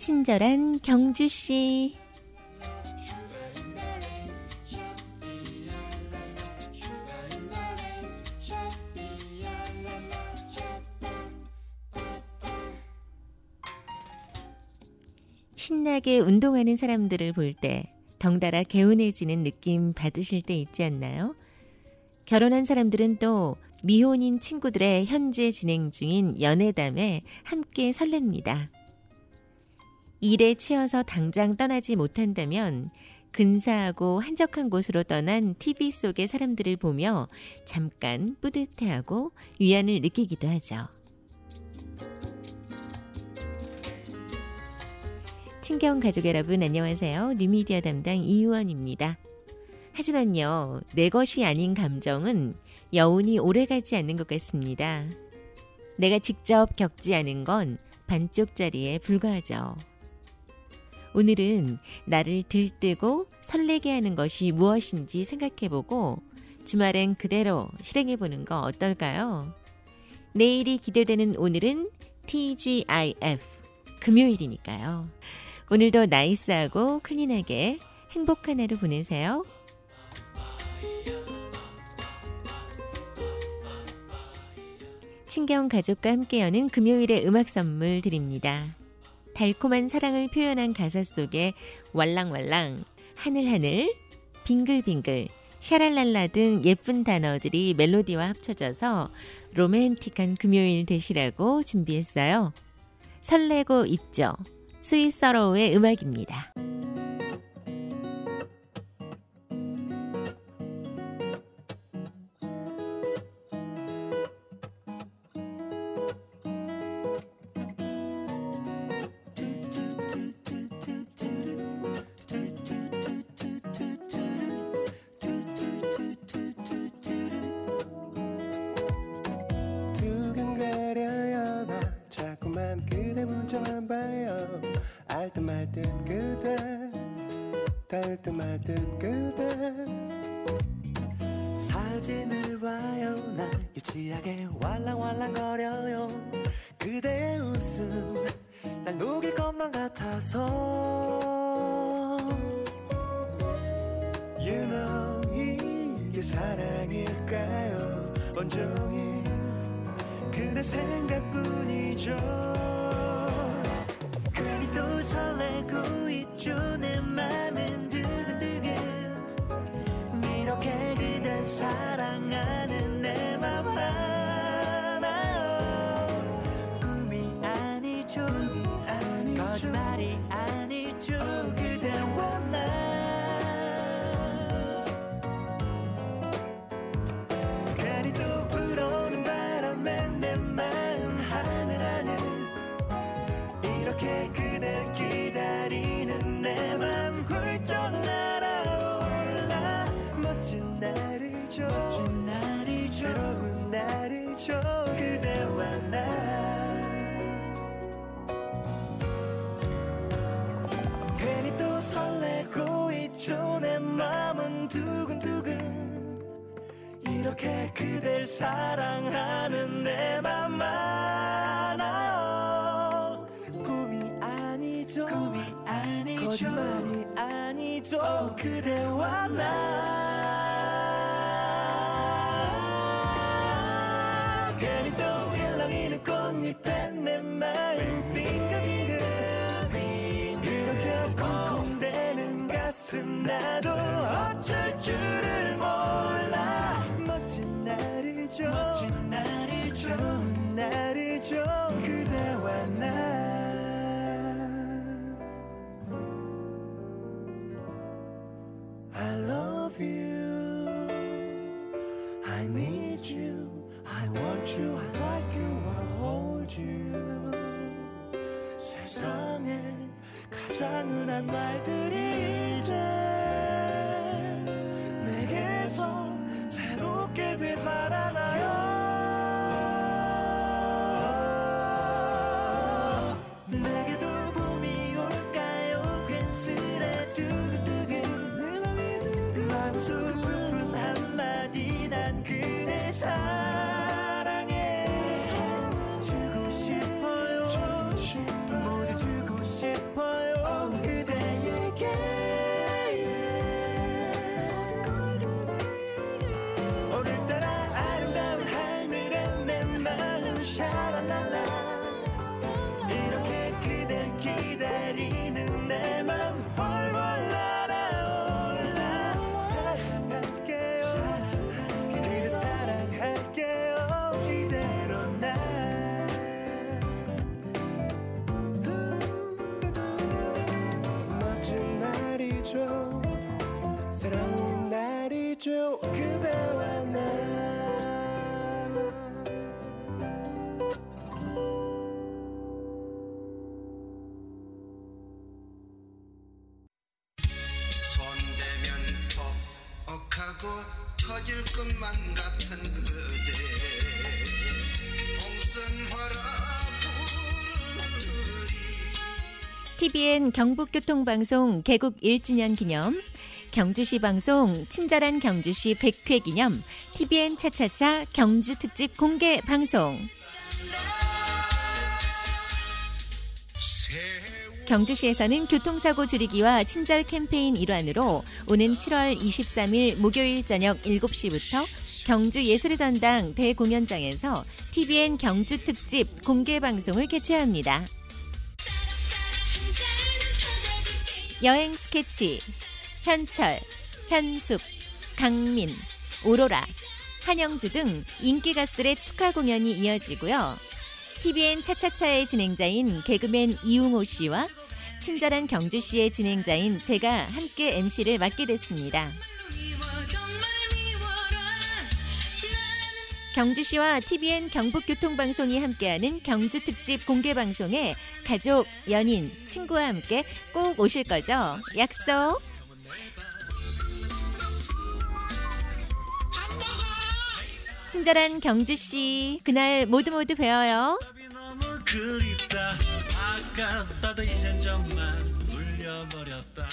친절한 경주씨. 신나게 운동하는 사람들을 볼 때 덩달아 개운해지는 느낌 받으실 때 있지 않나요? 결혼한 사람들은 또 미혼인 친구들의 현재 진행 중인 연애담에 함께 설렙니다. 일에 치여서 당장 떠나지 못한다면 근사하고 한적한 곳으로 떠난 TV 속의 사람들을 보며 잠깐 뿌듯해하고 위안을 느끼기도 하죠. 친경 가족 여러분 안녕하세요. 뉴미디어 담당 이유원입니다. 하지만요, 내 것이 아닌 감정은 여운이 오래가지 않는 것 같습니다. 내가 직접 겪지 않은 건 반쪽짜리에 불과하죠. 오늘은 나를 들뜨고 설레게 하는 것이 무엇인지 생각해보고 주말엔 그대로 실행해보는 거 어떨까요? 내일이 기대되는 오늘은 TGIF 금요일이니까요. 오늘도 나이스하고 클린하게 행복한 하루 보내세요. 친경 가족과 함께 여는 금요일의 음악 선물 드립니다. 달콤한 사랑을 표현한 가사 속에 왈랑왈랑, 하늘하늘, 빙글빙글, 샤랄랄라 등 예쁜 단어들이 멜로디와 합쳐져서 로맨틱한 금요일 되시라고 준비했어요. 설레고 있죠. 스위서로우의 음악입니다. 닿을 듯 말듯 그대 사진을 봐요. 날 유치하게 왈랑왈랑거려요. 그대의 웃음 날 녹일 것만 같아서. You know 이게 사랑일까요? 온종일 그대 생각뿐이죠. 설레고 있죠 내맘 사랑하 이렇게 그댈 사랑하는 내 맘만 꿈이 아니죠. 꿈이 아니죠. 거짓말이 아니죠. 그대와 나. 괜히 또 일렁이는 꽃잎에 내 마음 빙글빙글. 이렇게 쿵쿵대는 가슴 나도 세상에 가장 흔한 말들이 이제 샤랄랄 터질 것만 같은 그대 TVN 경북교통방송 개국 1주년 기념, 경주시 방송 친절한 경주시 100회 기념, TVN 차차차 경주 특집 공개 방송. 경주시에서는 교통사고 줄이기와 친절 캠페인 일환으로 오는 7월 23일 목요일 저녁 7시부터 경주 예술의 전당 대공연장에서 TVN 경주 특집 공개 방송을 개최합니다. 여행 스케치, 현철, 현숙, 강민, 오로라, 한영주 등 인기 가수들의 축하 공연이 이어지고요. TVN 차차차의 진행자인 개그맨 이웅호 씨와 친절한 경주 씨의 진행자인 제가 함께 MC를 맡게 됐습니다. 경주시와 TVN 경북교통방송이 함께하는 경주 특집 공개 방송에 가족, 연인, 친구와 함께 꼭 오실 거죠? 약속. 친절한 경주씨, 그날 모두 모두 뵈어요. 그립다. 아깝다도 이젠 정말 울려버렸다